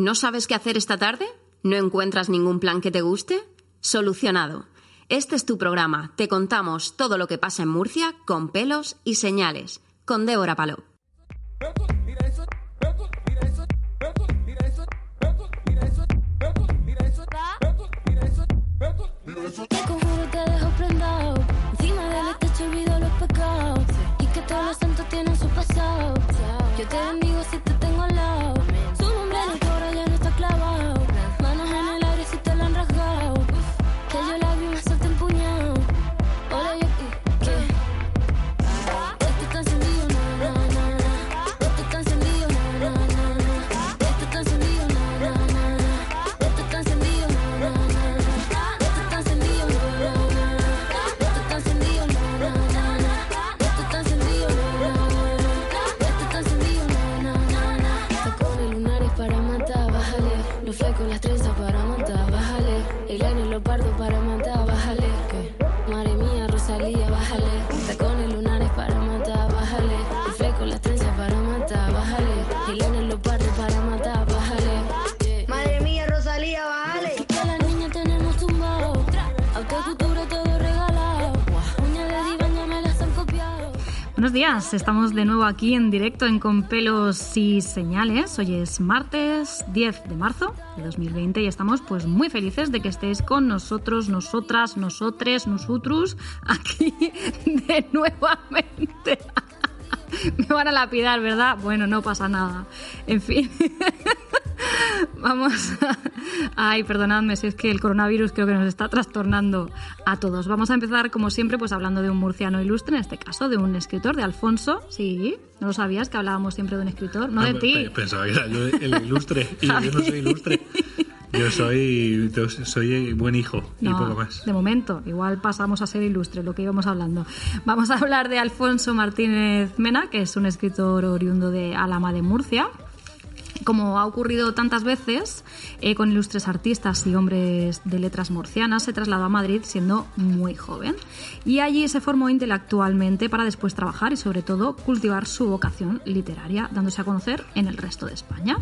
¿No sabes qué hacer esta tarde? ¿No encuentras ningún plan que te guste? Solucionado. Este es tu programa. Te contamos todo lo que pasa en Murcia con pelos y señales. Con Débora pasado. Yo te bendigo si te El grano y los pardos para Buenos días, estamos de nuevo aquí en directo en Con pelos y señales. Hoy es martes 10 de marzo de 2020 y estamos pues muy felices de que estéis con nosotros, nosotras, nosotres, nosotros aquí de nuevamente. Me van a lapidar, ¿verdad? Bueno, no pasa nada. En fin. Vamos a... Ay, perdonadme si es que el coronavirus creo que nos está trastornando a todos. Vamos a empezar, como siempre, pues hablando de un murciano ilustre, en este caso, de un escritor, de Alfonso. Sí, ¿no lo sabías que hablábamos siempre de un escritor? No de Ah, ti. pe- Pensaba que era yo el ilustre. y yo no soy ilustre. Yo soy, soy buen hijo y poco más. de momento, igual pasamos a ser ilustre, lo que íbamos hablando. Vamos a hablar de Alfonso Martínez Mena, que es un escritor oriundo de Alama de Murcia. Como ha ocurrido tantas veces eh, con ilustres artistas y hombres de letras murcianas, se trasladó a Madrid siendo muy joven y allí se formó intelectualmente para después trabajar y sobre todo cultivar su vocación literaria, dándose a conocer en el resto de España.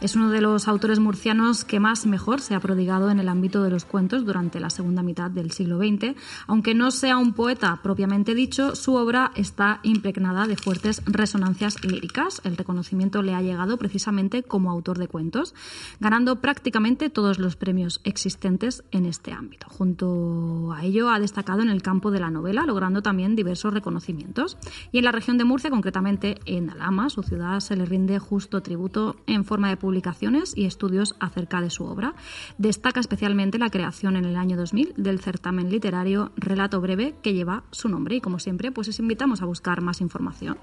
Es uno de los autores murcianos que más mejor se ha prodigado en el ámbito de los cuentos durante la segunda mitad del siglo XX. Aunque no sea un poeta propiamente dicho, su obra está impregnada de fuertes resonancias líricas. El reconocimiento le ha llegado precisamente como autor de cuentos, ganando prácticamente todos los premios existentes en este ámbito. Junto a ello ha destacado en el campo de la novela, logrando también diversos reconocimientos. Y en la región de Murcia, concretamente en Alhama, su ciudad, se le rinde justo tributo en forma de publicaciones y estudios acerca de su obra. Destaca especialmente la creación en el año 2000 del certamen literario Relato Breve que lleva su nombre y como siempre pues os invitamos a buscar más información.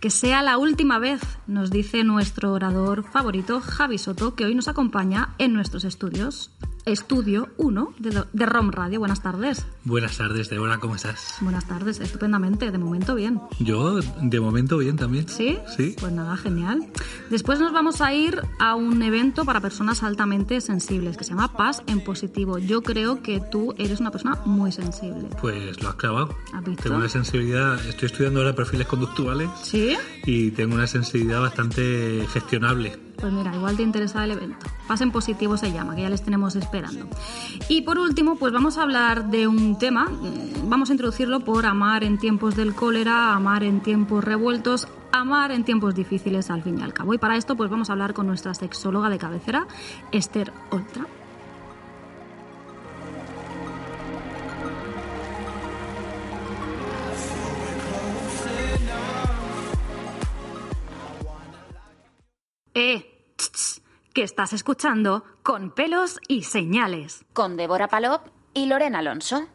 Que sea la última vez, nos dice nuestro orador favorito Javi Soto, que hoy nos acompaña en nuestros estudios. Estudio 1 de, de ROM Radio. Buenas tardes. Buenas tardes, Débora, ¿cómo estás? Buenas tardes, estupendamente, de momento bien. Yo, de momento, bien también. ¿Sí? Sí. Pues nada, genial. Después nos vamos a ir a un evento para personas altamente sensibles que se llama Paz en Positivo. Yo creo que tú eres una persona muy sensible. Pues lo has clavado. ¿Has visto? Tengo una sensibilidad, estoy estudiando ahora perfiles conductuales ¿Sí? y tengo una sensibilidad bastante gestionable. Pues mira, igual te interesa el evento. Pasen positivo se llama, que ya le tenemos esperando. Y por último, pues vamos a hablar de un tema. mm, Vamos a introducirlo por amar en tiempos del cólera, amar en tiempos revueltos, amar en tiempos difíciles al fin y al cabo. Y para esto, pues vamos a hablar con nuestra sexóloga de cabecera, Esther Oltra. Que estás escuchando Con pelos y señales. Con Débora Palop y Lorena Alonso.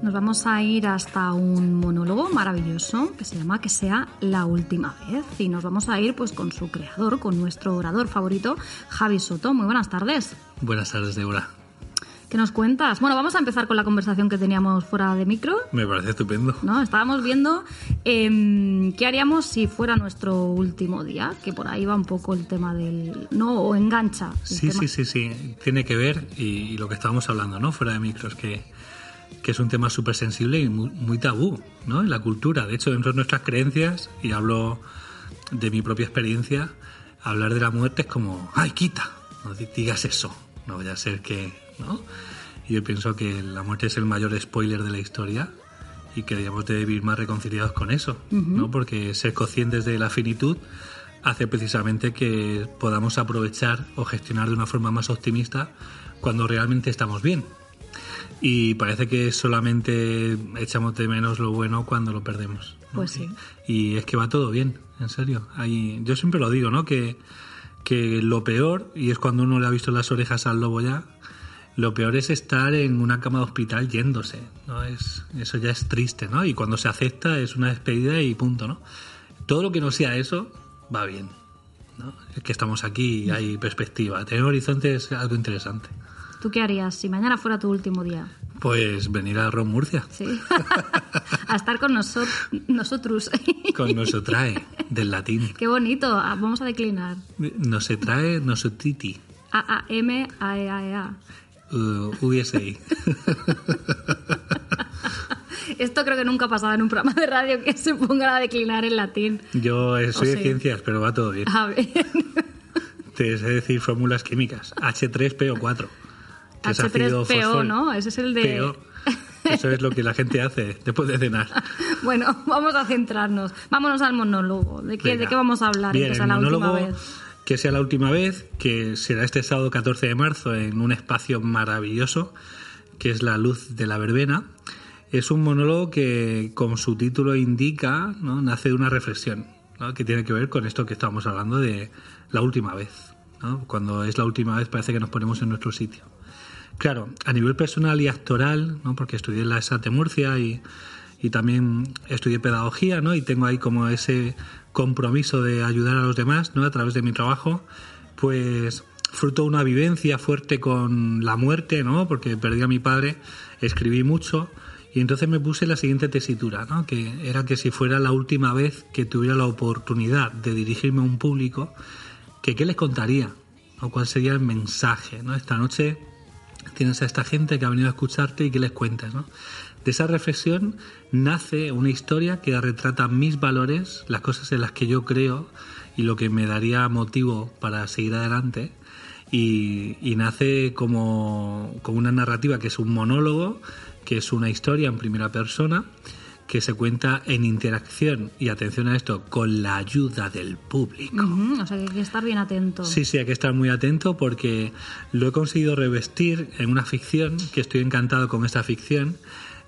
Nos vamos a ir hasta un monólogo maravilloso que se llama Que sea la última vez y nos vamos a ir pues con su creador, con nuestro orador favorito, Javi Soto. Muy buenas tardes. Buenas tardes, Débora. ¿Qué nos cuentas? Bueno, vamos a empezar con la conversación que teníamos fuera de micro. Me parece estupendo. ¿no? Estábamos viendo em, qué haríamos si fuera nuestro último día, que por ahí va un poco el tema del... ¿no? O engancha. Sí, tema. sí, sí, sí. Tiene que ver, y, y lo que estábamos hablando, ¿no? Fuera de micros, que, que es un tema súper sensible y muy, muy tabú, ¿no? En la cultura. De hecho, dentro de nuestras creencias, y hablo de mi propia experiencia, hablar de la muerte es como, ¡ay, quita! No di- digas eso. No vaya a ser que, ¿no? Y yo pienso que la muerte es el mayor spoiler de la historia y que deberíamos de vivir más reconciliados con eso, ¿no? Porque ser conscientes de la finitud hace precisamente que podamos aprovechar o gestionar de una forma más optimista cuando realmente estamos bien. Y parece que solamente echamos de menos lo bueno cuando lo perdemos. ¿no? Pues sí. Y es que va todo bien, en serio. Hay, yo siempre lo digo, ¿no? Que, que lo peor, y es cuando uno le ha visto las orejas al lobo ya, lo peor es estar en una cama de hospital yéndose, ¿no? Es, eso ya es triste, ¿no? Y cuando se acepta es una despedida y punto, ¿no? Todo lo que no sea eso va bien, ¿no? Es que estamos aquí y hay perspectiva. Tener horizonte es algo interesante. ¿Tú qué harías si mañana fuera tu último día? Pues venir a Ron Murcia Sí. a estar con noso- nosotros. con nos trae del latín. qué bonito. Ah, Vamos a declinar. Nos trae nosotiti. A-A-M-A-E-A-E-A. Uh, USA. Esto creo que nunca ha pasado en un programa de radio que se ponga a declinar en latín. Yo eh, soy de sea- ciencias, pero va todo bien. A ver. Te sé decir fórmulas químicas. H3PO4. que es ácido H3PO. ¿no? Ese es el de... PO. Eso es lo que la gente hace después de cenar. Bueno, vamos a centrarnos. Vámonos al monólogo. ¿De qué, Venga. de qué vamos a hablar? Bien, que el la última vez. Que sea la última vez, que será este sábado 14 de marzo en un espacio maravilloso, que es la luz de la verbena. Es un monólogo que, como su título indica, ¿no? nace de una reflexión, que tiene que ver con esto que estábamos hablando de la última vez. Cuando es la última vez parece que nos ponemos en nuestro sitio. Claro, a nivel personal y actoral, ¿no? porque estudié la ESAT de Murcia y, y también estudié pedagogía, ¿no? y tengo ahí como ese compromiso de ayudar a los demás ¿no? a través de mi trabajo, pues fruto de una vivencia fuerte con la muerte, ¿no? porque perdí a mi padre, escribí mucho y entonces me puse la siguiente tesitura, ¿no? que era que si fuera la última vez que tuviera la oportunidad de dirigirme a un público, que qué les contaría, o cuál sería el mensaje, ¿no? Esta noche tienes a esta gente que ha venido a escucharte y que les cuentas, ¿no? De esa reflexión nace una historia que retrata mis valores, las cosas en las que yo creo y lo que me daría motivo para seguir adelante. Y, y nace como, como una narrativa que es un monólogo, que es una historia en primera persona, que se cuenta en interacción, y atención a esto, con la ayuda del público. Ujú, O sea, que hay que estar bien atento. Sí, sí, hay que estar muy atento porque lo he conseguido revestir en una ficción, que estoy encantado con esta ficción,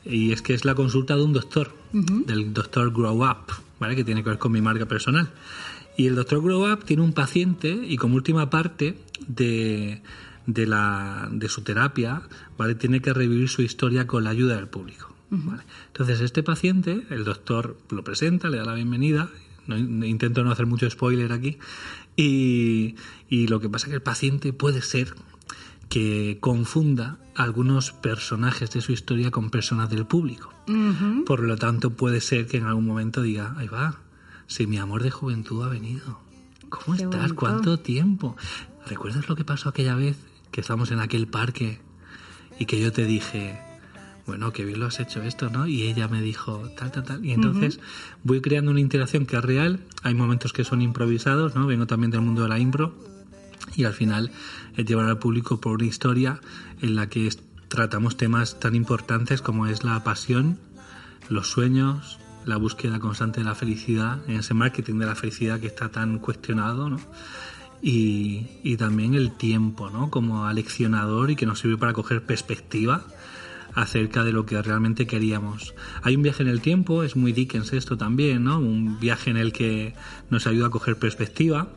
y es que es la consulta de un doctor, del doctor Grow Up, ¿vale? que tiene que ver con mi marca personal. Y el doctor Grow Up tiene un paciente y como última parte de, de, la, de su terapia, ¿vale? tiene que revivir su historia con la ayuda del público. ¿vale? Entonces este paciente, el doctor lo presenta, le da la bienvenida, no- intento no hacer mucho spoiler aquí, y, y lo que pasa es que el paciente puede ser que confunda algunos personajes de su historia con personas del público. Por lo tanto, puede ser que en algún momento diga, ahí va, si mi amor de juventud ha venido. ¿Cómo Qué estás? bonito. ¿Cuánto tiempo? ¿Recuerdas lo que pasó aquella vez que estábamos en aquel parque y que yo te dije, bueno, que bien lo has hecho esto, ¿no? Y ella me dijo, tal, tal, tal. Y entonces voy creando una interacción que es real. Hay momentos que son improvisados, ¿no? Vengo también del mundo de la impro. Y al final es llevar al público por una historia en la que tratamos temas tan importantes como es la pasión, los sueños, la búsqueda constante de la felicidad, en ese marketing de la felicidad que está tan cuestionado. Y, y también el tiempo, ¿no? Como aleccionador y que nos sirve para coger perspectiva acerca de lo que realmente queríamos. Hay un viaje en el tiempo, es muy Dickens esto también, ¿no? Un viaje en el que nos ayuda a coger perspectiva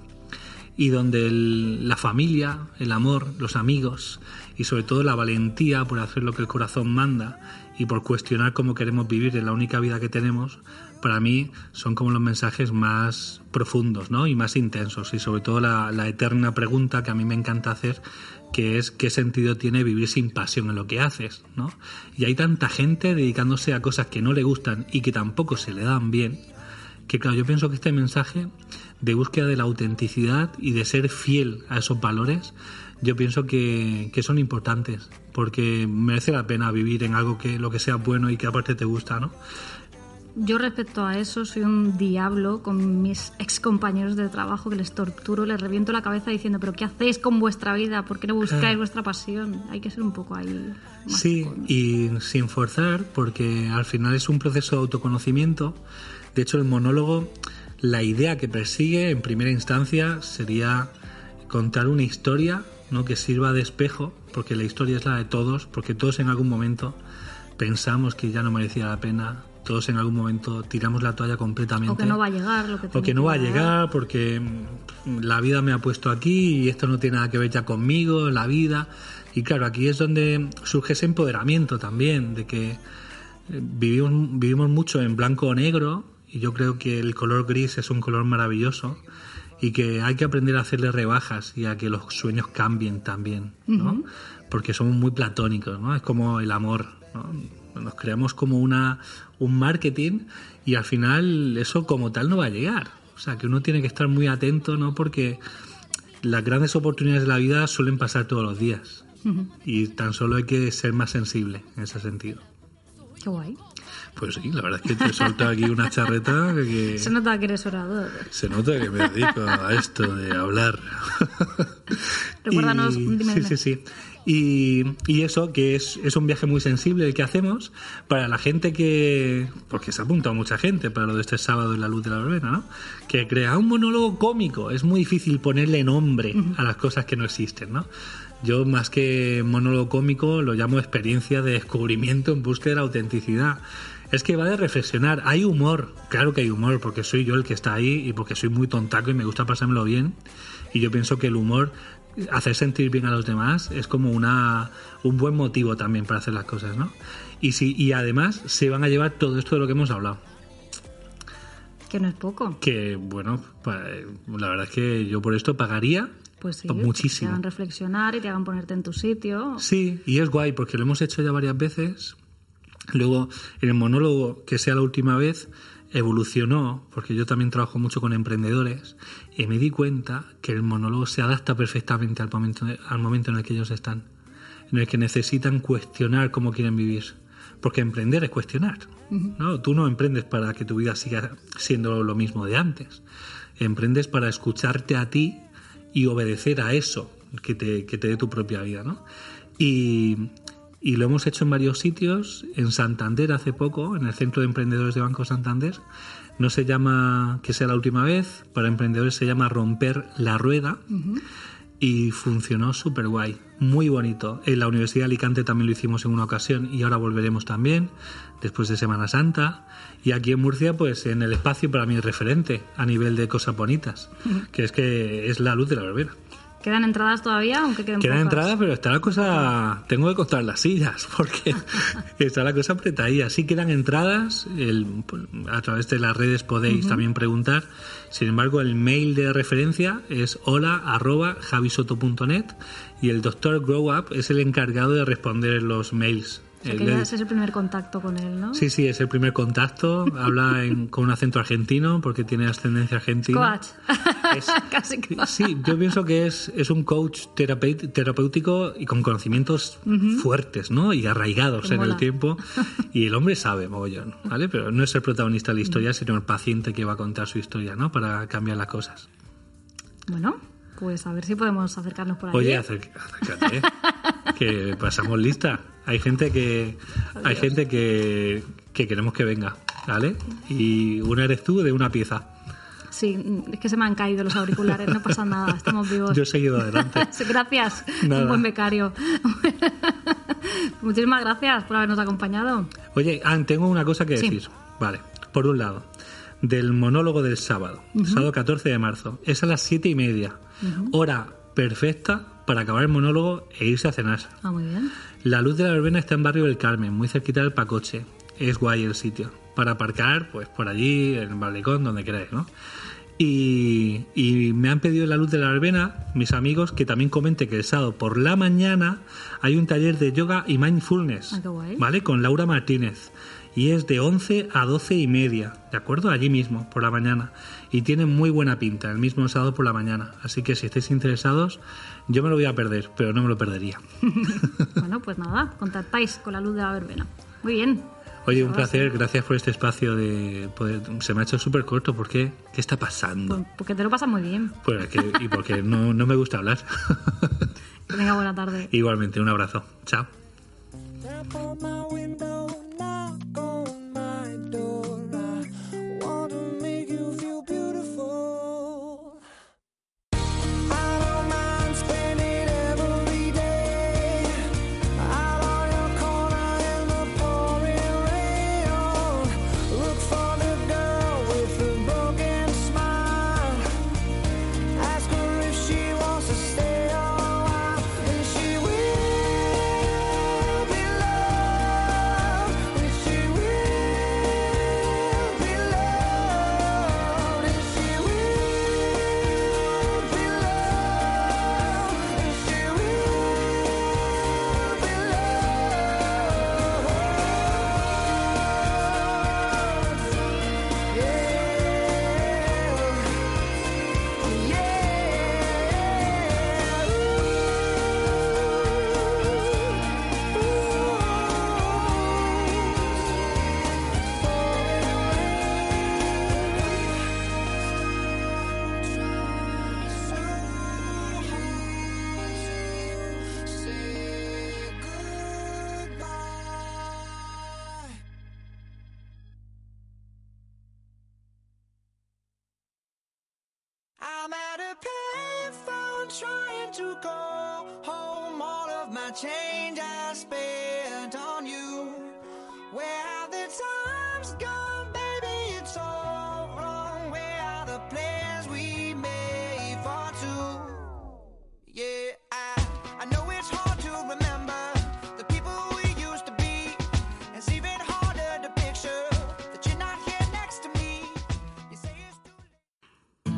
y donde la familia, el amor, los amigos y sobre todo la valentía por hacer lo que el corazón manda y por cuestionar cómo queremos vivir en la única vida que tenemos, para mí son como los mensajes más profundos ¿no? y más intensos y sobre todo la, la eterna pregunta que a mí me encanta hacer que es qué sentido tiene vivir sin pasión en lo que haces, ¿no? Y hay tanta gente dedicándose a cosas que no le gustan y que tampoco se le dan bien, que claro, yo pienso que este mensaje de búsqueda de la autenticidad y de ser fiel a esos valores, yo pienso que, que son importantes, porque merece la pena vivir en algo que lo que sea bueno y que aparte te gusta, ¿no? Yo respecto a eso soy un diablo con mis ex compañeros de trabajo que les torturo, les reviento la cabeza diciendo, pero ¿qué hacéis con vuestra vida? ¿Por qué no buscáis Claro. vuestra pasión? Hay que ser un poco ahí. más Sí, y sin forzar, porque al final es un proceso de autoconocimiento. De hecho, el monólogo, la idea que persigue en primera instancia sería contar una historia ¿no? que sirva de espejo, porque la historia es la de todos, porque todos en algún momento pensamos que ya no merecía la pena, todos en algún momento tiramos la toalla completamente. O que no va a llegar lo que O que no va a llegar. llegar porque mm, la vida me ha puesto aquí y esto no tiene nada que ver ya conmigo, la vida. Y claro, aquí es donde surge ese empoderamiento también, de que eh, vivimos, vivimos mucho en blanco o negro y yo creo que el color gris es un color maravilloso y que hay que aprender a hacerle rebajas y a que los sueños cambien también, ¿no? Porque somos muy platónicos, ¿no? Es como el amor, ¿no? Nos creamos como una, un marketing y al final eso como tal no va a llegar. O sea, que uno tiene que estar muy atento, ¿no? Porque las grandes oportunidades de la vida suelen pasar todos los días. Y tan solo hay que ser más sensible en ese sentido. Qué guay. Pues sí, la verdad es que te suelto aquí una charreta que Se nota que eres orador. se nota que me dedico a esto de hablar. Recuérdanos, Y- dime, sí, dime. sí, sí. Y, y eso, que es, es un viaje muy sensible el que hacemos para la gente que. Porque se ha apuntado mucha gente para lo de este sábado en la luz de la verbena, ¿no? Que crea un monólogo cómico. Es muy difícil ponerle nombre a las cosas que no existen, ¿no? Yo, más que monólogo cómico, lo llamo experiencia de descubrimiento en búsqueda de la autenticidad. Es que va de reflexionar. Hay humor, claro que hay humor, porque soy yo el que está ahí y porque soy muy tontaco y me gusta pasármelo bien. Y yo pienso que el humor, hacer sentir bien a los demás, es como una, un buen motivo también para hacer las cosas, ¿no? Y, si, y además se van a llevar todo esto de lo que hemos hablado. Que no es poco. Que, bueno, pa- la verdad es que yo por esto pagaría Pues sí. muchísimo. Te hagan reflexionar y te hagan ponerte en tu sitio. Sí, y es guay porque lo hemos hecho ya varias veces. Luego, el monólogo, que sea la última vez, evolucionó, porque yo también trabajo mucho con emprendedores, y me di cuenta que el monólogo se adapta perfectamente al momento, al momento en el que ellos están, en el que necesitan cuestionar cómo quieren vivir. Porque emprender es cuestionar. ¿no? Tú no emprendes para que tu vida siga siendo lo mismo de antes. Emprendes para escucharte a ti y obedecer a eso que te, que te dé tu propia vida. ¿no? Y, y lo hemos hecho en varios sitios. En Santander hace poco, en el Centro de Emprendedores de Banco Santander. No se llama que sea la última vez, para emprendedores se llama Romper la Rueda. Y funcionó súper guay, muy bonito. En la Universidad de Alicante también lo hicimos en una ocasión y ahora volveremos también, después de Semana Santa. Y aquí en Murcia, pues en el espacio para mí es referente a nivel de cosas bonitas, que es que es la luz de la verbena. ¿Quedan entradas todavía? Aunque queden Quedan pocas? entradas, pero está la cosa. Tengo que contar las sillas, porque está la cosa apretadilla. Sí quedan entradas, el- a través de las redes podéis también preguntar. Sin embargo, el mail de referencia es hola arroba javisoto.net y el doctor Grow Up es el encargado de responder los mails. O sea, que ya es- el primer contacto con él, ¿no? Sí, sí, es el primer contacto. Habla en- con un acento argentino porque tiene ascendencia argentina. Coach. Es- Casi que Sí, yo pienso que es, es un coach terapéutico y con conocimientos fuertes, ¿no? Y arraigados Que en el tiempo. Y el hombre sabe, mogollón, ¿vale? Pero no es el protagonista de la historia, sino el paciente que va a contar su historia, ¿no? Para cambiar las cosas. Bueno, pues a ver si podemos acercarnos por ahí. Oye, acércate, que pasamos lista. Hay gente que hay gente que, que queremos que venga, ¿vale? Y una eres tú de una pieza. Sí, es que se me han caído los auriculares, no pasa nada, estamos vivos. Yo he seguido adelante. Gracias, Nada. un buen becario. Muchísimas gracias por habernos acompañado. Oye, ah, tengo una cosa que Sí. decir. Vale, por un lado, del monólogo del sábado, sábado 14 de marzo, es a las siete y media, hora perfecta para acabar el monólogo e irse a cenar. Ah, muy bien. La luz de la verbena está en Barrio del Carmen, muy cerquita del Pacoche. Es guay el sitio. Para aparcar, pues por allí, en el balcón, donde queráis, ¿no? Y, y me han pedido la luz de la verbena, mis amigos, que también comente que el sábado por la mañana hay un taller de yoga y mindfulness, Ah, qué guay. ¿vale? Con Laura Martínez. Y es de 11 a 12 y media, ¿de acuerdo? Allí mismo, por la mañana. Y tiene muy buena pinta, el mismo sábado por la mañana. Así que si estáis interesados, yo me lo voy a perder, pero no me lo perdería. Bueno, pues nada, contactáis con la luz de la verbena. Muy bien. Oye, un placer, gracias por este espacio de poder... Se me ha hecho súper corto, ¿por qué? ¿Qué está pasando? Pues, porque te lo pasas muy bien. Pues es que- y porque no, no me gusta hablar. Que tenga buena tarde. Igualmente, un abrazo. Chao.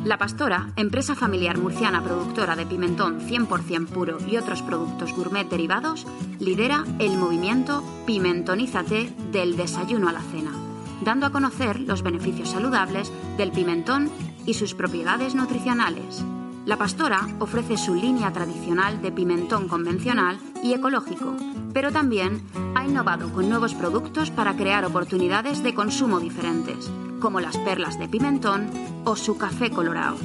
La Pastora, empresa familiar murciana productora de pimentón 100% puro y otros productos gourmet derivados, lidera el movimiento Pimentonízate del desayuno a la cena, dando a conocer los beneficios saludables del pimentón y sus propiedades nutricionales. La Pastora ofrece su línea tradicional de pimentón convencional y ecológico, pero también ha innovado con nuevos productos para crear oportunidades de consumo diferentes, como las perlas de pimentón o su café colorado.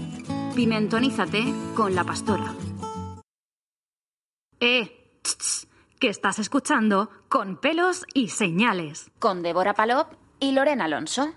Pimentonízate con La Pastora. Eh, tss, que estás escuchando con pelos y señales. Con Débora Palop y Lorena Alonso.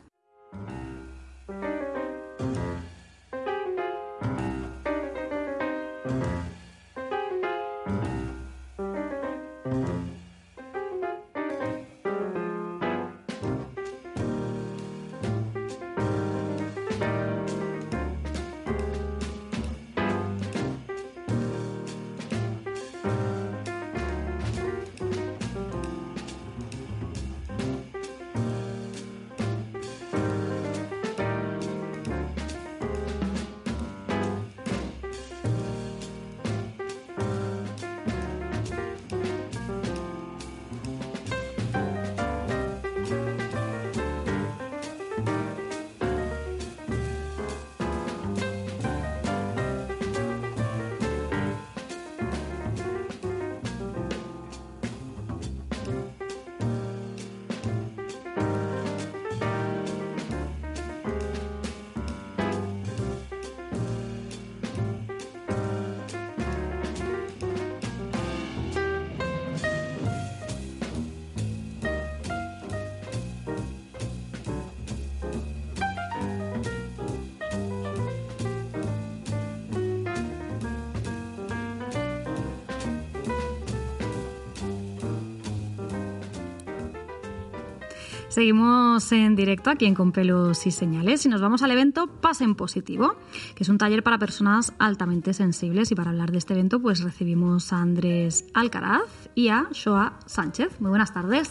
Seguimos en directo aquí en Con Pelos y Señales y nos vamos al evento Paz en Positivo, que es un taller para personas altamente sensibles. Y para hablar de este evento, pues recibimos a Andrés Alcaraz y a Shoa Sánchez. Muy buenas tardes.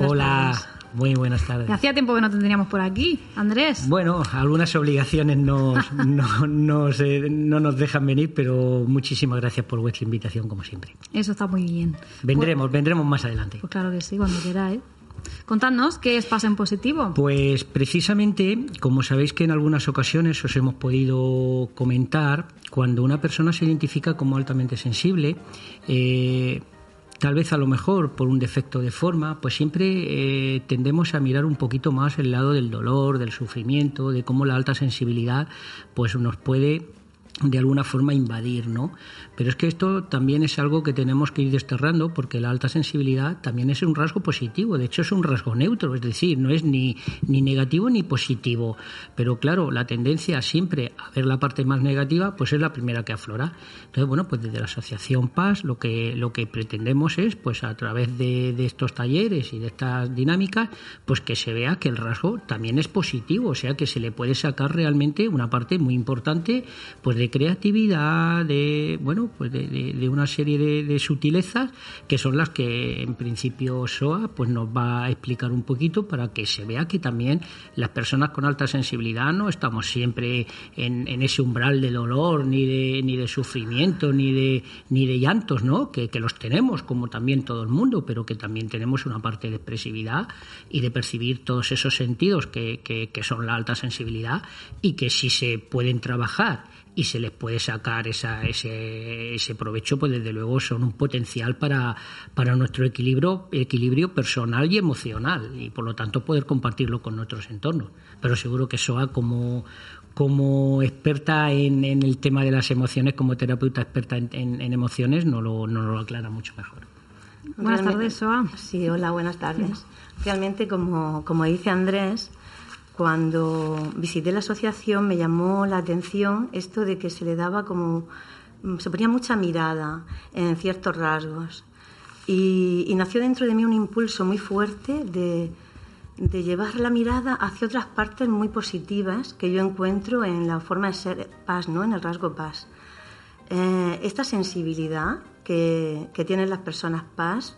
Hola, muy buenas tardes. Hacía tiempo que no tendríamos por aquí, Andrés. Bueno, algunas obligaciones nos, no, nos, eh, no nos dejan venir, pero muchísimas gracias por vuestra invitación, como siempre. Eso está muy bien. Vendremos, vendremos más adelante. Pues claro que sí, cuando queráis. Contadnos qué es Paz en Positivo. Pues precisamente, como sabéis que en algunas ocasiones os hemos podido comentar, cuando una persona se identifica como altamente sensible, eh, tal vez a lo mejor por un defecto de forma, pues siempre eh, tendemos a mirar un poquito más el lado del dolor, del sufrimiento, de cómo la alta sensibilidad pues nos puede de alguna forma invadir, ¿no? Pero es que esto también es algo que tenemos que ir desterrando porque la alta sensibilidad también es un rasgo positivo, de hecho es un rasgo neutro, es decir, no es ni, ni negativo ni positivo. Pero claro, la tendencia siempre a ver la parte más negativa, pues es la primera que aflora. Entonces, bueno, pues desde la Asociación Paz lo que, lo que pretendemos es, pues a través de, de estos talleres y de estas dinámicas, pues que se vea que el rasgo también es positivo, o sea que se le puede sacar realmente una parte muy importante, pues de creatividad, de bueno, pues de, de- de una serie de, de sutilezas que son las que en principio SOA pues nos va a explicar un poquito para que se vea que también las personas con alta sensibilidad no estamos siempre en, ese umbral de dolor ni de ni de sufrimiento ni de ni de llantos, ¿no? Que, que los tenemos como también todo el mundo, pero que también tenemos una parte de expresividad y de percibir todos esos sentidos que, que, que son la alta sensibilidad y que si se pueden trabajar y se les puede sacar esa, ese, ese provecho, pues desde luego son un potencial para, para nuestro equilibrio, equilibrio personal y emocional y por lo tanto poder compartirlo con nuestros entornos. Pero seguro que SOA como, como experta en, en el tema de las emociones, como terapeuta experta en, en- en emociones, no lo, no lo aclara mucho mejor. Buenas Realmente- tardes, Soa. Sí, hola, buenas tardes. Realmente, como, como dice Andrés, cuando visité la asociación me llamó la atención esto de que se le daba como. mm, se ponía mucha mirada en ciertos rasgos. Y, y nació dentro de mí un impulso muy fuerte de, de llevar la mirada hacia otras partes muy positivas que yo encuentro en la forma de ser paz, ¿no? en el rasgo paz. Eh, esta sensibilidad que, que tienen las personas paz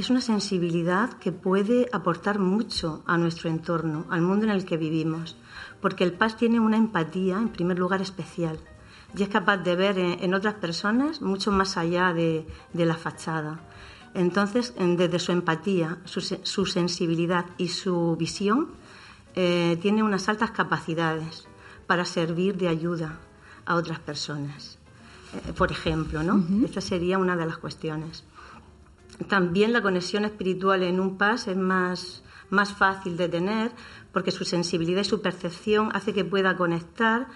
es una sensibilidad que puede aportar mucho a nuestro entorno, al mundo en el que vivimos, porque el paz tiene una empatía, en primer lugar, especial y es capaz de ver en, otras personas mucho más allá de, de la fachada. Entonces, en- desde su empatía, su, se- su sensibilidad y su visión, eh, tiene unas altas capacidades para servir de ayuda a otras personas. Eh, por ejemplo, ¿no? Esta sería una de las cuestiones. También la conexión espiritual en un PAS es más, más fácil de tener porque su sensibilidad y su percepción hace que pueda conectar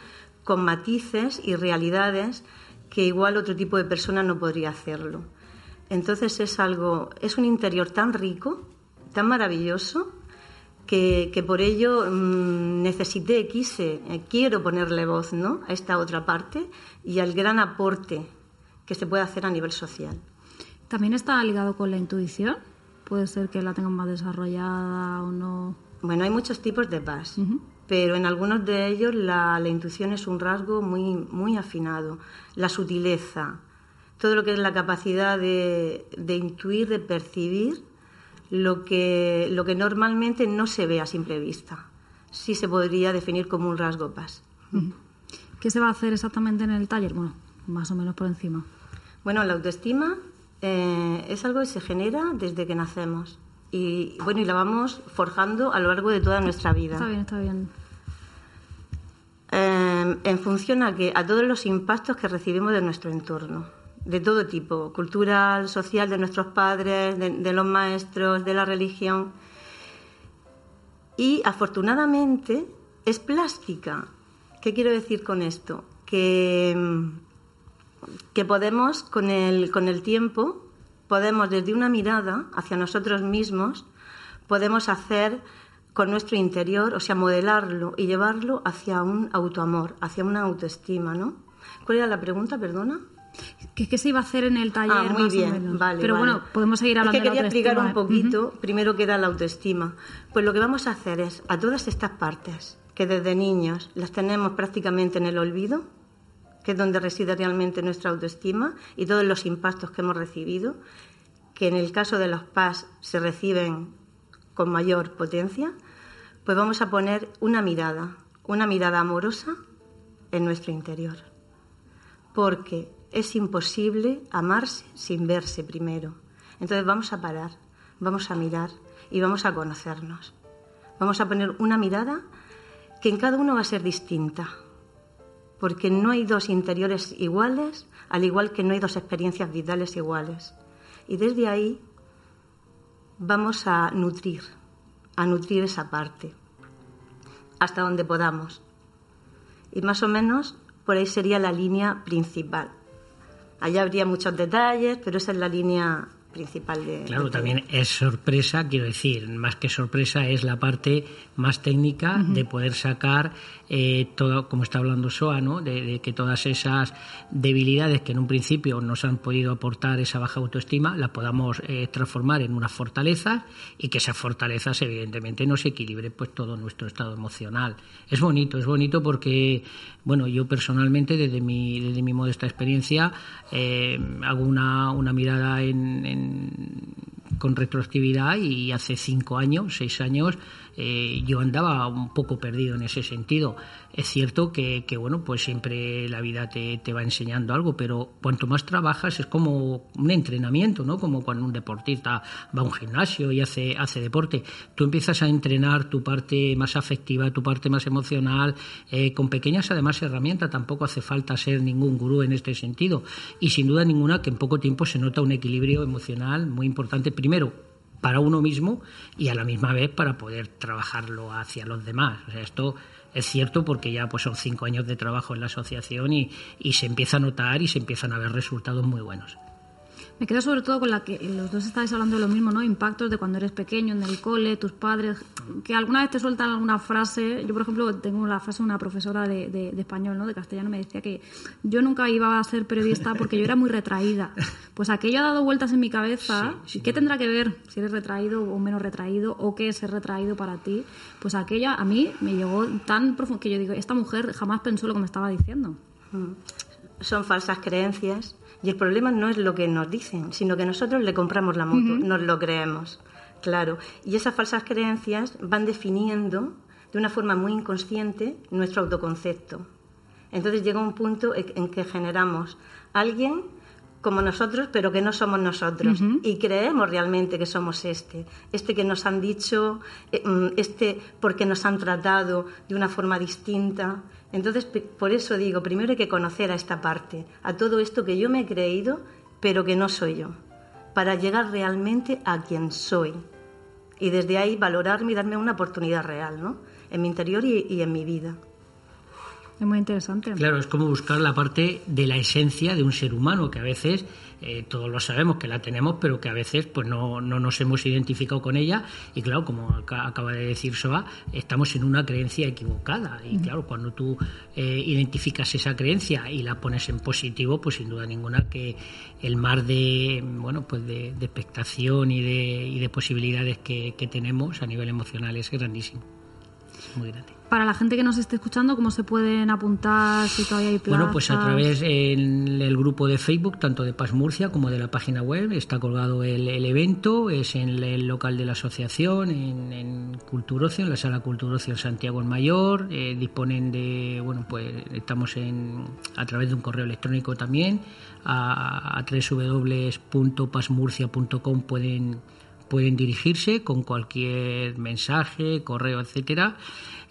con matices y realidades que igual otro tipo de persona no podría hacerlo. Entonces es algo, es un interior tan rico, tan maravilloso, que, que por ello mm, necesité, quise, eh, quiero ponerle voz ¿no? a esta otra parte y al gran aporte que se puede hacer a nivel social. También está ligado con la intuición. Puede ser que la tengan más desarrollada o no. Bueno, hay muchos tipos de paz, pero en algunos de ellos la, la intuición es un rasgo muy, muy afinado. La sutileza, todo lo que es la capacidad de, de intuir, de percibir lo que, lo que normalmente no se ve a simple vista. Sí se podría definir como un rasgo paz. ¿Qué se va a hacer exactamente en el taller? Bueno, más o menos por encima. Bueno, la autoestima eh, es algo que se genera desde que nacemos. Y bueno, y la vamos forjando a lo largo de toda nuestra vida. Está bien, está bien. Eh, en función a, que, a todos los impactos que recibimos de nuestro entorno, de todo tipo, cultural, social, de nuestros padres, de, de los maestros, de la religión. Y afortunadamente es plástica. ¿Qué quiero decir con esto? Que, mm, que podemos, con el, con el tiempo, podemos desde una mirada hacia nosotros mismos, podemos hacer con nuestro interior, o sea, modelarlo y llevarlo hacia un autoamor, hacia una autoestima, ¿no? ¿Cuál era la pregunta, perdona? ¿Qué, qué se iba a hacer en el taller? Ah, muy más o bien, menos? vale. Pero vale. bueno, podemos seguir hablando Es que de la quería explicar un ¿eh? poquito, primero que era la autoestima. Pues lo que vamos a hacer es, a todas estas partes, que desde niños las tenemos prácticamente en el olvido, que es donde reside realmente nuestra autoestima y todos los impactos que hemos recibido, que en el caso de los PAS se reciben con mayor potencia, pues vamos a poner una mirada, una mirada amorosa en nuestro interior. Porque es imposible amarse sin verse primero. Entonces vamos a parar, vamos a mirar y vamos a conocernos. Vamos a poner una mirada que en cada uno va a ser distinta, porque no hay dos interiores iguales, al igual que no hay dos experiencias vitales iguales. Y desde ahí vamos a nutrir, a nutrir esa parte, hasta donde podamos. Y más o menos por ahí sería la línea principal. Allá habría muchos detalles, pero esa es la línea principal de... Claro, de- también es sorpresa, quiero decir, más que sorpresa es la parte más técnica de poder sacar eh, todo, como está hablando Soa, ¿no? De, de que todas esas debilidades que en un principio nos han podido aportar esa baja autoestima, las podamos eh, transformar en unas fortalezas y que esas fortalezas evidentemente nos equilibren pues todo nuestro estado emocional. Es bonito, es bonito porque, bueno, yo personalmente desde mi, desde mi modesta experiencia eh, hago una, una mirada en- en con retroactividad y hace cinco años, seis años, eh, yo andaba un poco perdido en ese sentido. Es cierto que, que, bueno, pues siempre la vida te, te va enseñando algo, pero cuanto más trabajas es como un entrenamiento, ¿no? Como cuando un deportista va a un gimnasio y hace, hace deporte. Tú empiezas a entrenar tu parte más afectiva, tu parte más emocional, eh, con pequeñas además herramientas. Tampoco hace falta ser ningún gurú en este sentido. Y sin duda ninguna que en poco tiempo se nota un equilibrio emocional muy importante. Primero, para uno mismo y a la misma vez para poder trabajarlo hacia los demás. O sea, esto es cierto porque ya pues son cinco años de trabajo en la asociación y, y se empieza a notar y se empiezan a ver resultados muy buenos. Me quedo sobre todo con la que los dos estáis hablando de lo mismo, ¿no? Impactos de cuando eres pequeño, en el cole, tus padres, que alguna vez te sueltan alguna frase. Yo, por ejemplo, tengo la frase de una profesora de, de- de español, ¿no? De castellano, me decía que yo nunca iba a ser periodista porque yo era muy retraída. Pues aquello ha dado vueltas en mi cabeza. ¿Y ¿Qué tendrá que ver si eres retraído o menos retraído o qué es ser retraído para ti? Pues aquella a mí me llegó tan profundo que yo digo, esta mujer jamás pensó lo que me estaba diciendo. Son falsas creencias y el problema no es lo que nos dicen, sino que nosotros le compramos la moto, nos lo creemos. Claro, y esas falsas creencias van definiendo de una forma muy inconsciente nuestro autoconcepto. Entonces llega un punto en en que generamos alguien como nosotros, pero que no somos nosotros. Y creemos realmente que somos este. Este que nos han dicho, eh, mm, este porque nos han tratado de una forma distinta. Entonces, por eso digo, primero hay que conocer a esta parte, a todo esto que yo me he creído, pero que no soy yo, para llegar realmente a quien soy. Y desde ahí valorarme y darme una oportunidad real, ¿no? En mi interior y- y en mi vida. Es muy interesante. Claro, es como buscar la parte de la esencia de un ser humano, que a veces eh, todos lo sabemos que la tenemos, pero que a veces pues no, no nos hemos identificado con ella. Y claro, como aca- acaba de decir Soa, estamos en una creencia equivocada. Y claro, cuando tú eh, identificas esa creencia y la pones en positivo, pues sin duda ninguna que el mar de bueno pues de, de expectación y de, y de posibilidades que, que tenemos a nivel emocional es grandísimo. Es muy grande. Para la gente que nos esté escuchando, ¿cómo se pueden apuntar si todavía hay plazas? Bueno, pues a través en el grupo de Facebook, tanto de Paz Murcia como de la página web, está colgado el, el evento, es en el local de la asociación, en, en Culturocio, en la sala Culturocio Santiago el Mayor, eh, disponen de, bueno, pues estamos en, a través de un correo electrónico también, a, a www.pasmurcia.com pueden pueden dirigirse con cualquier mensaje, correo, etcétera.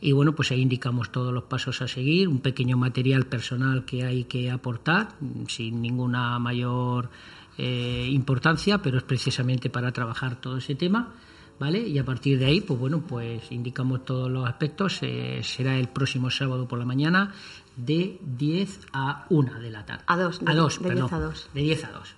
Y bueno, pues ahí indicamos todos los pasos a seguir, un pequeño material personal que hay que aportar, mm, sin ninguna mayor eh, importancia, pero es precisamente para trabajar todo ese tema. ¿Vale? Y a partir de ahí, pues bueno, pues indicamos todos los aspectos. Eh, será el próximo sábado por la mañana de 10 a 1 de la tarde. A dos, de- a 2, de perdón. 10 a 2. De 10 a 2.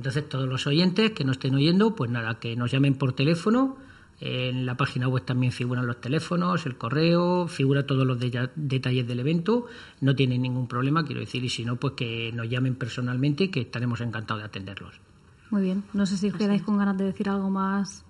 Entonces, todos los oyentes que nos estén oyendo, pues nada, que nos llamen por teléfono En la página web también figuran los teléfonos, el correo, figura todos los de- detalles del evento. No tienen ningún problema, quiero decir, y si no, pues que nos llamen personalmente, que estaremos encantados de atenderlos. Muy bien. No sé si os quedáis con ganas de decir algo más.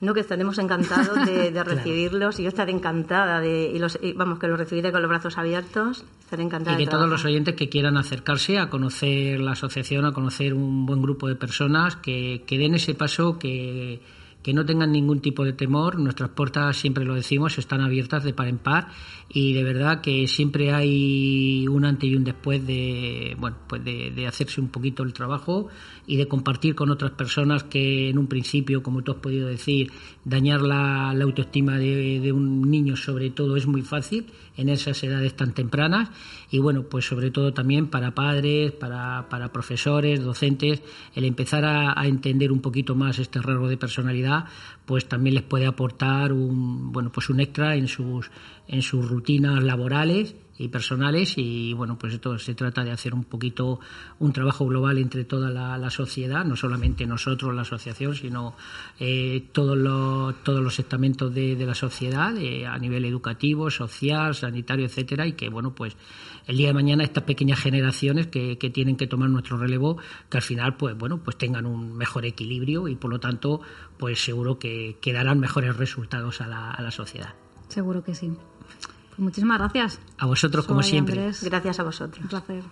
No, que estaremos encantados de, recibirlos y yo estaré encantada de, y los, y vamos, que los recibiré con los brazos abiertos. Estaré encantada Y que de todos los oyentes que quieran acercarse a conocer la asociación, a conocer un buen grupo de personas, que, que den ese paso, que, que no tengan ningún tipo de temor. Nuestras puertas, siempre lo decimos, están abiertas de par en par y de verdad que siempre hay un antes y un después de, bueno, pues de, hacerse un poquito el trabajo y de compartir con otras personas que en un principio, como tú has podido decir, dañar la, autoestima de un niño sobre todo es muy fácil en esas edades tan tempranas y bueno, pues sobre todo también para padres, para, para profesores, docentes, el empezar a, a entender un poquito más este rasgo de personalidad, pues también les puede aportar un, bueno, pues un extra en sus, en sus rutinas laborales y personales y bueno pues esto se trata de hacer un poquito un trabajo global entre toda la, sociedad no solamente nosotros la asociación sino eh, todos los todos los estamentos de, de la sociedad eh, a nivel educativo social sanitario etcétera y que bueno pues el día de mañana estas pequeñas generaciones que, que tienen que tomar nuestro relevo que al final pues bueno pues tengan un mejor equilibrio y por lo tanto pues seguro que, que darán mejores resultados a la, a la sociedad Seguro que sí. Pues muchísimas gracias. a vosotros como siempre Andrés. Gracias a vosotros. Un placer.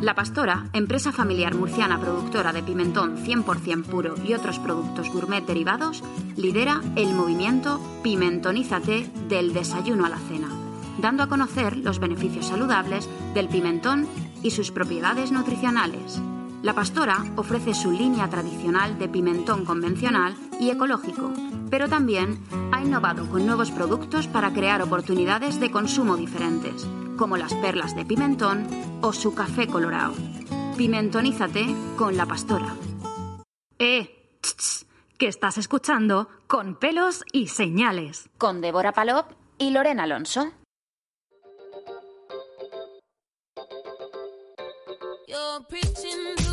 La Pastora, empresa familiar murciana productora de pimentón 100% puro y otros productos gourmet derivados, lidera el movimiento Pimentonízate del desayuno a la cena, dando a conocer los beneficios saludables del pimentón y sus propiedades nutricionales. La Pastora ofrece su línea tradicional de pimentón convencional y ecológico, pero también ha innovado con nuevos productos para crear oportunidades de consumo diferentes, como las perlas de pimentón o su café colorado. Pimentonízate con La Pastora. Eh, ch, ch, que estás escuchando con pelos y señales. Con Débora Palop y Lorena Alonso. You're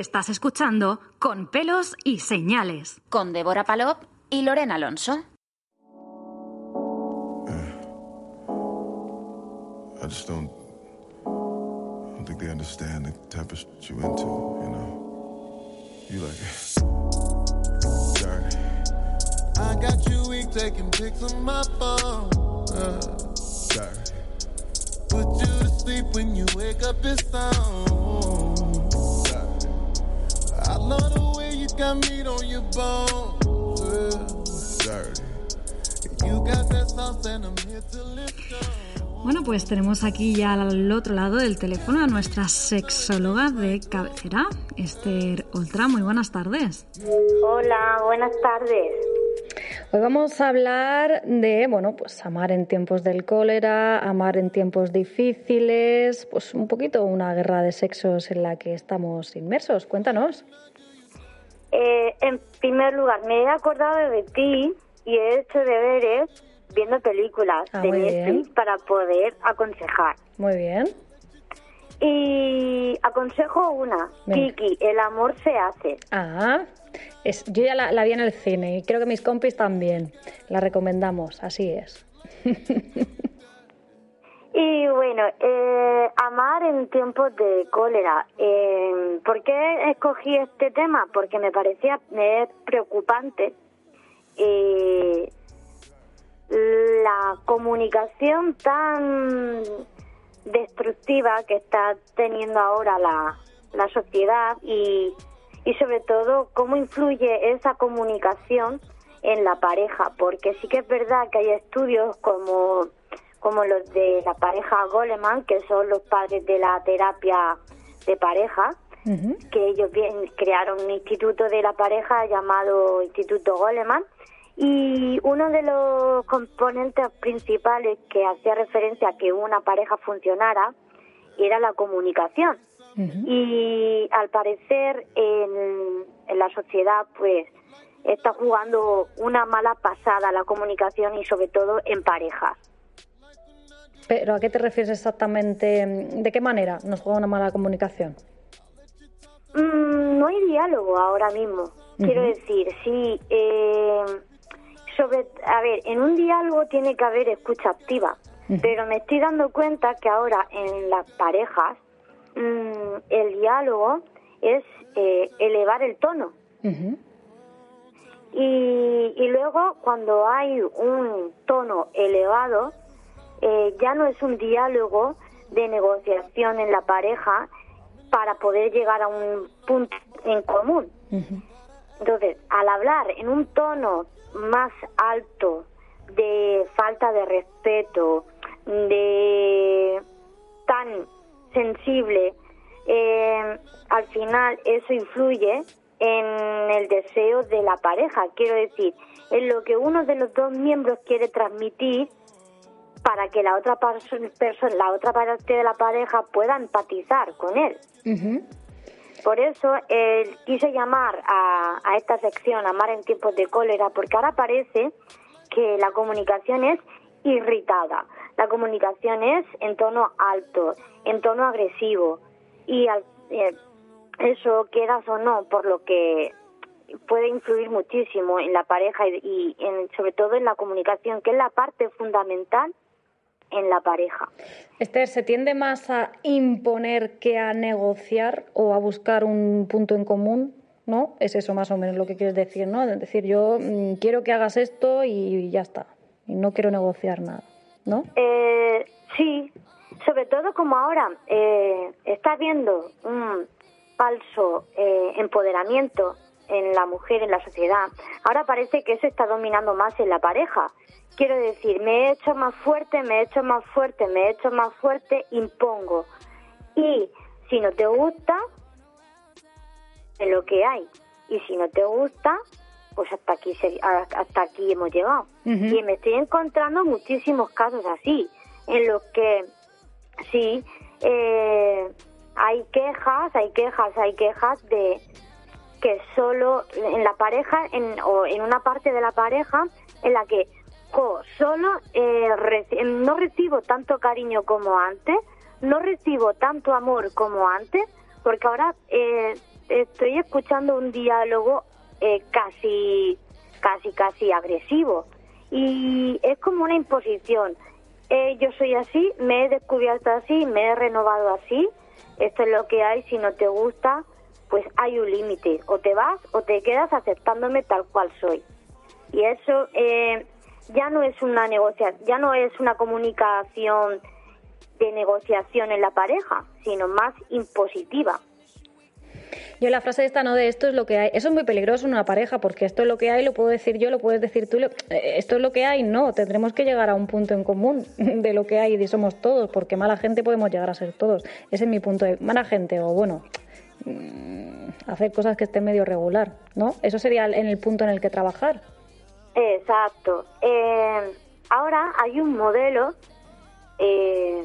estás escuchando con pelos y señales. Con Débora Palop y Lorena Alonso. I just don't, I don't think they understand the type of shit you into, you know. You like dirty. I got you weak taking pics on my phone. Uh, Dirty. put you to sleep when you wake up, it's on. I love the way you got meat on your bones. Yeah. Dirty. You got that sauce and I'm here to lift up. Bueno, pues tenemos aquí ya al otro lado del teléfono a nuestra sexóloga de cabecera, Esther Oltra. Muy buenas tardes. Hola, buenas tardes. Hoy vamos a hablar de, bueno, pues amar en tiempos del cólera, amar en tiempos difíciles, pues un poquito una guerra de sexos en la que estamos inmersos. Cuéntanos. Eh, en primer lugar, me he acordado de ti y he hecho deberes viendo películas Ah, de muy Netflix bien. para poder aconsejar. Muy bien. Y aconsejo una, Venga. Kiki, el amor se hace. Ah, es, yo ya la, la vi en el cine y creo que mis compis también. La recomendamos, así es. Y bueno, eh, amar en tiempos de cólera. Eh, ¿Por qué escogí este tema? Porque me parecía eh, preocupante eh, la comunicación tan destructiva que está teniendo ahora la, la sociedad y, y sobre todo cómo influye esa comunicación en la pareja, porque sí que es verdad que hay estudios como, como los de la pareja Goleman, que son los padres de la terapia de pareja, que ellos bien crearon un instituto de la pareja llamado Instituto Goleman y uno de los componentes principales que hacía referencia a que una pareja funcionara era la comunicación. Y al parecer en, en la sociedad pues está jugando una mala pasada la comunicación y sobre todo en parejas. Pero ¿a qué te refieres exactamente? ¿De qué manera nos juega una mala comunicación? Mm, no hay diálogo ahora mismo. Quiero decir, sí. eh, sobre, a ver, en un diálogo tiene que haber escucha activa, pero me estoy dando cuenta que ahora en las parejas mm, el diálogo es eh, elevar el tono. Y, y luego cuando hay un tono elevado, eh, ya no es un diálogo de negociación en la pareja para poder llegar a un punto en común. Entonces, al hablar en un tono más alto de falta de respeto, de tan sensible, eh, al final eso influye en el deseo de la pareja. Quiero decir, en lo que uno de los dos miembros quiere transmitir para que la otra perso- perso- la otra parte de la pareja pueda empatizar con él. Por eso eh, quise llamar a, a esta sección Amar en tiempos de cólera, porque ahora parece que la comunicación es irritada. La comunicación es en tono alto, en tono agresivo. Y al- eh, eso, quieras o no, por lo que puede influir muchísimo en la pareja y, y en- sobre todo en la comunicación, que es la parte fundamental en la pareja. Esther, ¿se tiende más a imponer que a negociar o a buscar un punto en común? ¿No? Es eso más o menos lo que quieres decir, ¿no? Es decir, yo mm, quiero que hagas esto y ya está. Y no quiero negociar nada, ¿no? Eh, sí, sobre todo como ahora eh, está habiendo un falso eh, empoderamiento en la mujer, en la sociedad, ahora parece que eso está dominando más en la pareja. Quiero decir, me he hecho más fuerte, me he hecho más fuerte, me he hecho más fuerte, impongo. Y si no te gusta, es lo que hay. Y si no te gusta, pues hasta aquí se- hasta aquí hemos llegado. Y me estoy encontrando muchísimos casos así, en los que sí eh, hay quejas, hay quejas, hay quejas de que solo en la pareja en, o en una parte de la pareja en la que solo eh, reci- no recibo tanto cariño como antes, no recibo tanto amor como antes, porque ahora eh, estoy escuchando un diálogo eh, casi, casi, casi agresivo y es como una imposición. Eh, yo soy así, me he descubierto así, me he renovado así, esto es lo que hay, si no te gusta, pues hay un límite, o te vas o te quedas aceptándome tal cual soy. Y eso eh, ya no es una negociación, ya no es una comunicación de negociación en la pareja, sino más impositiva. Yo la frase esta, no de esto es lo que hay. Eso es muy peligroso en una pareja, porque esto es lo que hay, lo puedo decir yo, lo puedes decir tú. lo- eh, Esto es lo que hay, no. Tendremos que llegar a un punto en común de lo que hay y somos todos, porque mala gente podemos llegar a ser todos. Ese es mi punto de mala gente, o bueno, mm, hacer cosas que estén medio regular, ¿no? Eso sería en el punto en el que trabajar. Exacto. Eh, ahora hay un modelo eh,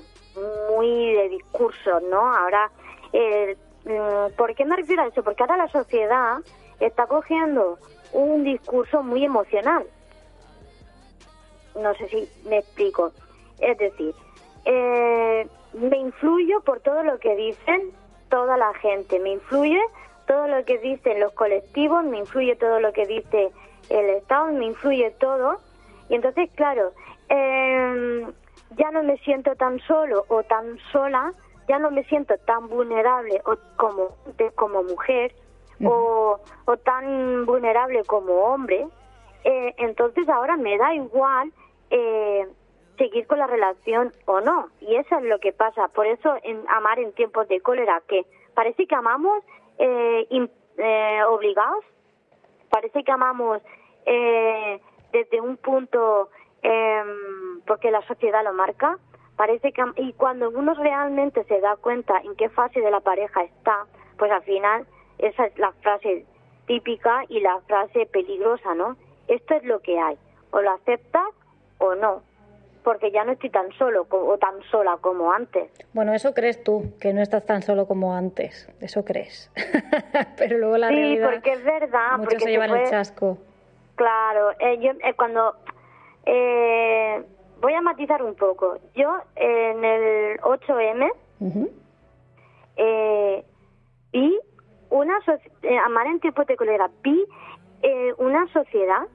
muy de discurso, ¿no? Ahora, mm, ¿por qué me refiero a eso? Porque ahora la sociedad está cogiendo un discurso muy emocional. No sé si me explico. Es decir, eh, me influyo por todo lo que dicen toda la gente, me influye todo lo que dicen los colectivos, me influye todo lo que dice el Estado, me influye todo. Y entonces, claro, eh, ya no me siento tan solo o tan sola, ya no me siento tan vulnerable o como, como mujer o, o tan vulnerable como hombre. Eh, entonces ahora me da igual eh, seguir con la relación o no. Y eso es lo que pasa. Por eso en amar en tiempos de cólera, que parece que amamos eh, im- eh, obligados, parece que amamos eh, desde un punto em, porque la sociedad lo marca. Parece que y cuando uno realmente se da cuenta en qué fase de la pareja está, pues al final esa es la frase típica y la frase peligrosa, ¿no? Esto es lo que hay, o lo aceptas o no, porque ya no estoy tan solo o tan sola como antes. Bueno, eso crees tú, que no estás tan solo como antes. Eso crees. Pero luego la sí, realidad. porque es verdad, muchos porque se llevan el chasco. Claro, eh, yo eh, cuando eh, voy a matizar un poco. Yo en el 8M eh, vi una eh, amar en de vi eh, una sociedad,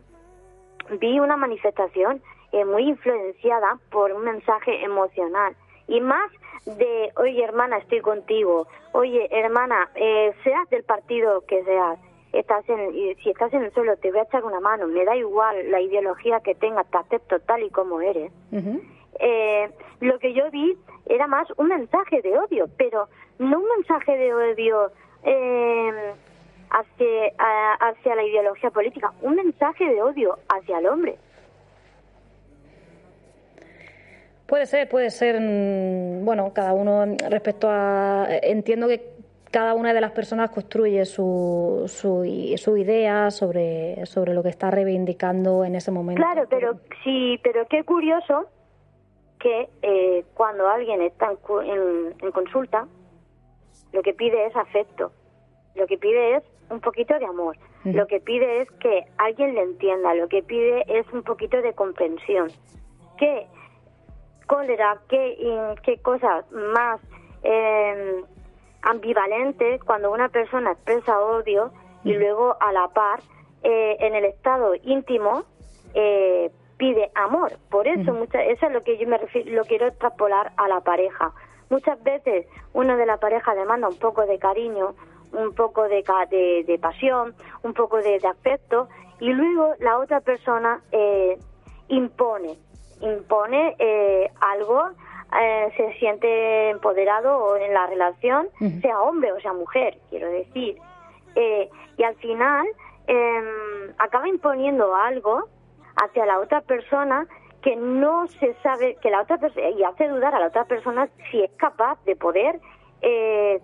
vi una manifestación eh, muy influenciada por un mensaje emocional. Y más de oye hermana estoy contigo, oye hermana eh, seas del partido que seas, estás en, si estás en el suelo te voy a echar una mano, me da igual la ideología que tengas, te acepto tal y como eres. Eh, lo que yo vi era más un mensaje de odio, pero no un mensaje de odio eh, hacia, hacia la ideología política, un mensaje de odio hacia el hombre. Puede ser, puede ser. mm, Bueno, cada uno respecto a. Entiendo que cada una de las personas construye su, su, idea sobre, sobre lo que está reivindicando en ese momento. Claro, pero sí, pero qué curioso que eh, cuando alguien está en, cu- en- en consulta, lo que pide es afecto, lo que pide es un poquito de amor, lo que pide es que alguien le entienda, lo que pide es un poquito de comprensión. ¿Qué cólera, qué, qué cosas más eh, ambivalentes cuando una persona expresa odio y luego a la par eh, en el estado íntimo eh, pide amor. Por eso, mucha- eso es lo que yo me refiero, lo quiero extrapolar a la pareja. Muchas veces uno de la pareja demanda un poco de cariño, un poco de, de, de pasión, un poco de, de afecto y luego la otra persona eh, impone, impone eh, algo, eh, se siente empoderado en la relación, sea hombre o sea mujer, quiero decir. Eh, y al final em, acaba imponiendo algo hacia la otra persona que no se sabe, que la otra y hace dudar a la otra persona si es capaz de poder eh,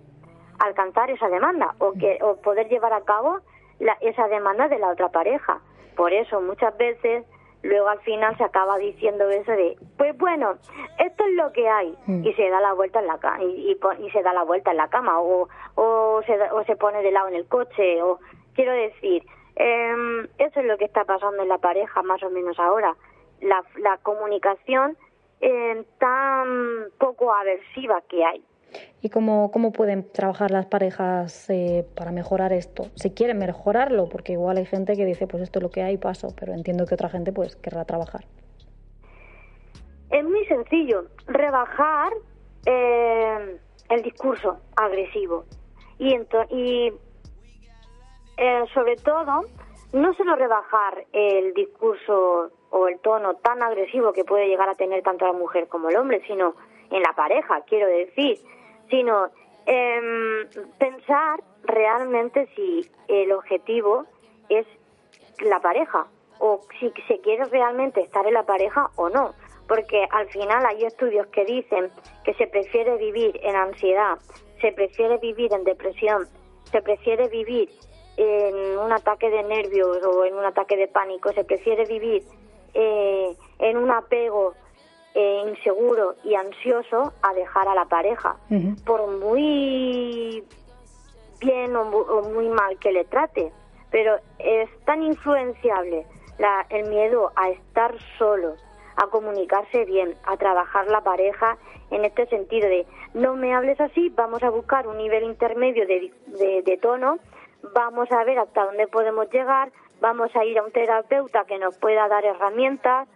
alcanzar esa demanda o, que, o poder llevar a cabo la- esa demanda de la otra pareja. Por eso muchas veces luego al final se acaba diciendo eso de, pues bueno, esto es lo que hay Mm. y se da la vuelta en la ca- y, y po- y se da la vuelta en la cama o, o, se, o se pone de lado en el coche o quiero decir, em, eso es lo que está pasando en la pareja más o menos ahora. La, la comunicación em, tan poco aversiva que hay. ¿Y cómo, cómo pueden trabajar las parejas eh, para mejorar esto? Si quieren mejorarlo, porque igual hay gente que dice, pues esto es lo que hay, paso, pero entiendo que otra gente pues querrá trabajar. Es muy sencillo, rebajar eh, el discurso agresivo y, y eh, sobre todo no solo rebajar el discurso o el tono tan agresivo que puede llegar a tener tanto la mujer como el hombre, sino en la pareja, quiero decir, sino em, pensar realmente si el objetivo es la pareja o si se quiere realmente estar en la pareja o no. Porque al final hay estudios que dicen que se prefiere vivir en ansiedad, se prefiere vivir en depresión, se prefiere vivir en un ataque de nervios o en un ataque de pánico, se prefiere vivir eh, en un apego eh, inseguro y ansioso a dejar a la pareja. Por muy bien o mu- o muy mal que le trate, pero es tan influenciable la- el miedo a estar solo, a comunicarse bien, a trabajar la pareja en este sentido de no me hables así, vamos a buscar un nivel intermedio de, de- de tono, vamos a ver hasta dónde podemos llegar, vamos a ir a un terapeuta que nos pueda dar herramientas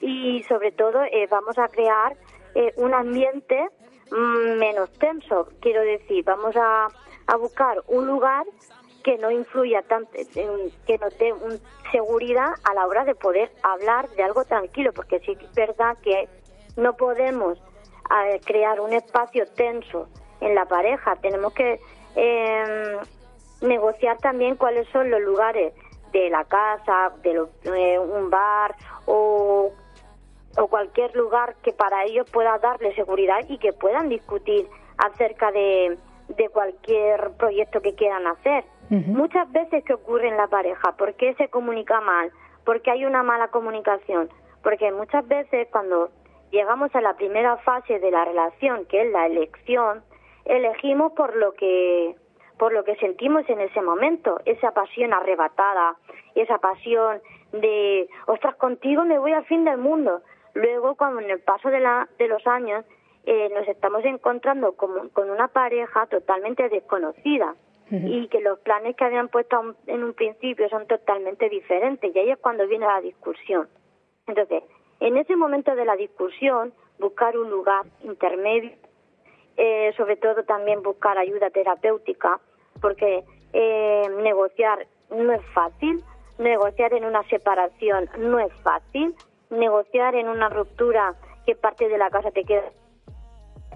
y sobre todo eh, vamos a crear eh, un ambiente mm, menos tenso, quiero decir, vamos a, a buscar un lugar que no influya tanto, que nos dé seguridad a la hora de poder hablar de algo tranquilo, porque sí es verdad que no podemos eh, crear un espacio tenso en la pareja, tenemos que eh, negociar también cuáles son los lugares de la casa, de lo- eh, un bar o, o cualquier lugar que para ellos pueda darle seguridad y que puedan discutir acerca de, de cualquier proyecto que quieran hacer. Muchas veces que ocurre en la pareja, ¿por qué se comunica mal? Porque hay una mala comunicación. Porque muchas veces cuando llegamos a la primera fase de la relación, que es la elección, elegimos por lo que por lo que sentimos en ese momento, esa pasión arrebatada, esa pasión de, ostras, contigo me voy al fin del mundo. Luego, cuando en el paso de, la, de los años eh, nos estamos encontrando con, con una pareja totalmente desconocida y que los planes que habían puesto un- en un principio son totalmente diferentes y ahí es cuando viene la discusión. Entonces, en ese momento de la discusión, buscar un lugar intermedio, eh, sobre todo también buscar ayuda terapéutica, porque eh, negociar no es fácil, negociar en una separación no es fácil, negociar en una ruptura que parte de la casa te queda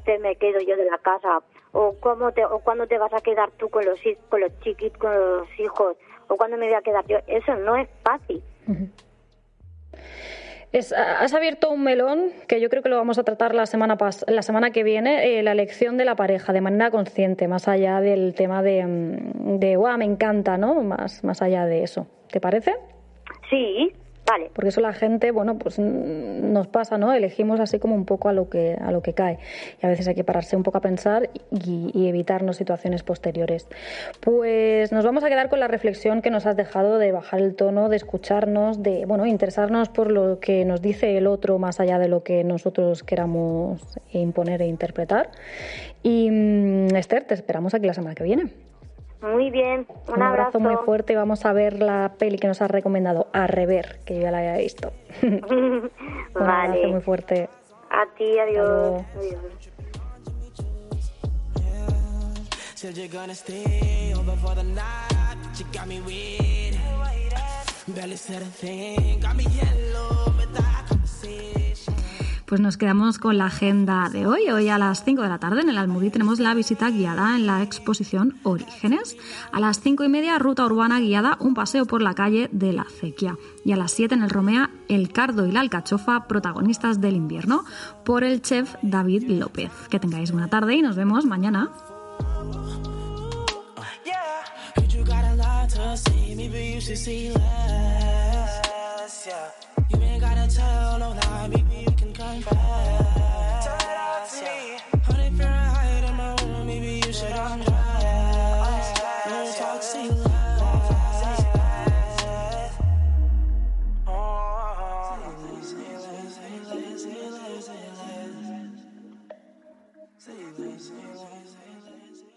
te me quedo yo de la casa o cómo te o cuándo te vas a quedar tú con los con los chiquitos con los hijos o cuándo me voy a quedar yo eso no es fácil Es- has abierto un melón que yo creo que lo vamos a tratar la semana pas- la semana que viene, eh, la elección de la pareja de manera consciente, más allá del tema de, mm, de "Guau, me encanta, ¿no? Más, más allá de eso. ¿Te parece? Sí, Porque eso la gente, bueno, pues mm, nos pasa, ¿no? Elegimos así como un poco a lo que a lo que cae. Y a veces hay que pararse un poco a pensar y, y evitarnos situaciones posteriores. Pues nos vamos a quedar con la reflexión que nos has dejado de bajar el tono, de escucharnos, de, bueno, interesarnos por lo que nos dice el otro más allá de lo que nosotros queramos imponer e interpretar. Y mm, Esther, te esperamos aquí la semana que viene. Muy bien un, Un abrazo abrazo muy fuerte y vamos a ver la peli que nos has recomendado, A Rever, que yo ya la había visto. Un abrazo vale muy fuerte. a ti adiós, luego. adiós. Pues nos quedamos con la agenda de hoy. Hoy a las 5 de la tarde en el Almudí tenemos la visita guiada en la exposición Orígenes. A las 5 y media, ruta urbana guiada, un paseo por la calle de la Acequia. Y a las 7 en el Romea, El Cardo y la Alcachofa, protagonistas del invierno, por el chef David López. Que tengáis buena tarde y nos vemos mañana. time fast. Tell it out to me. Honey, Fahrenheit in my room, maybe you should understand.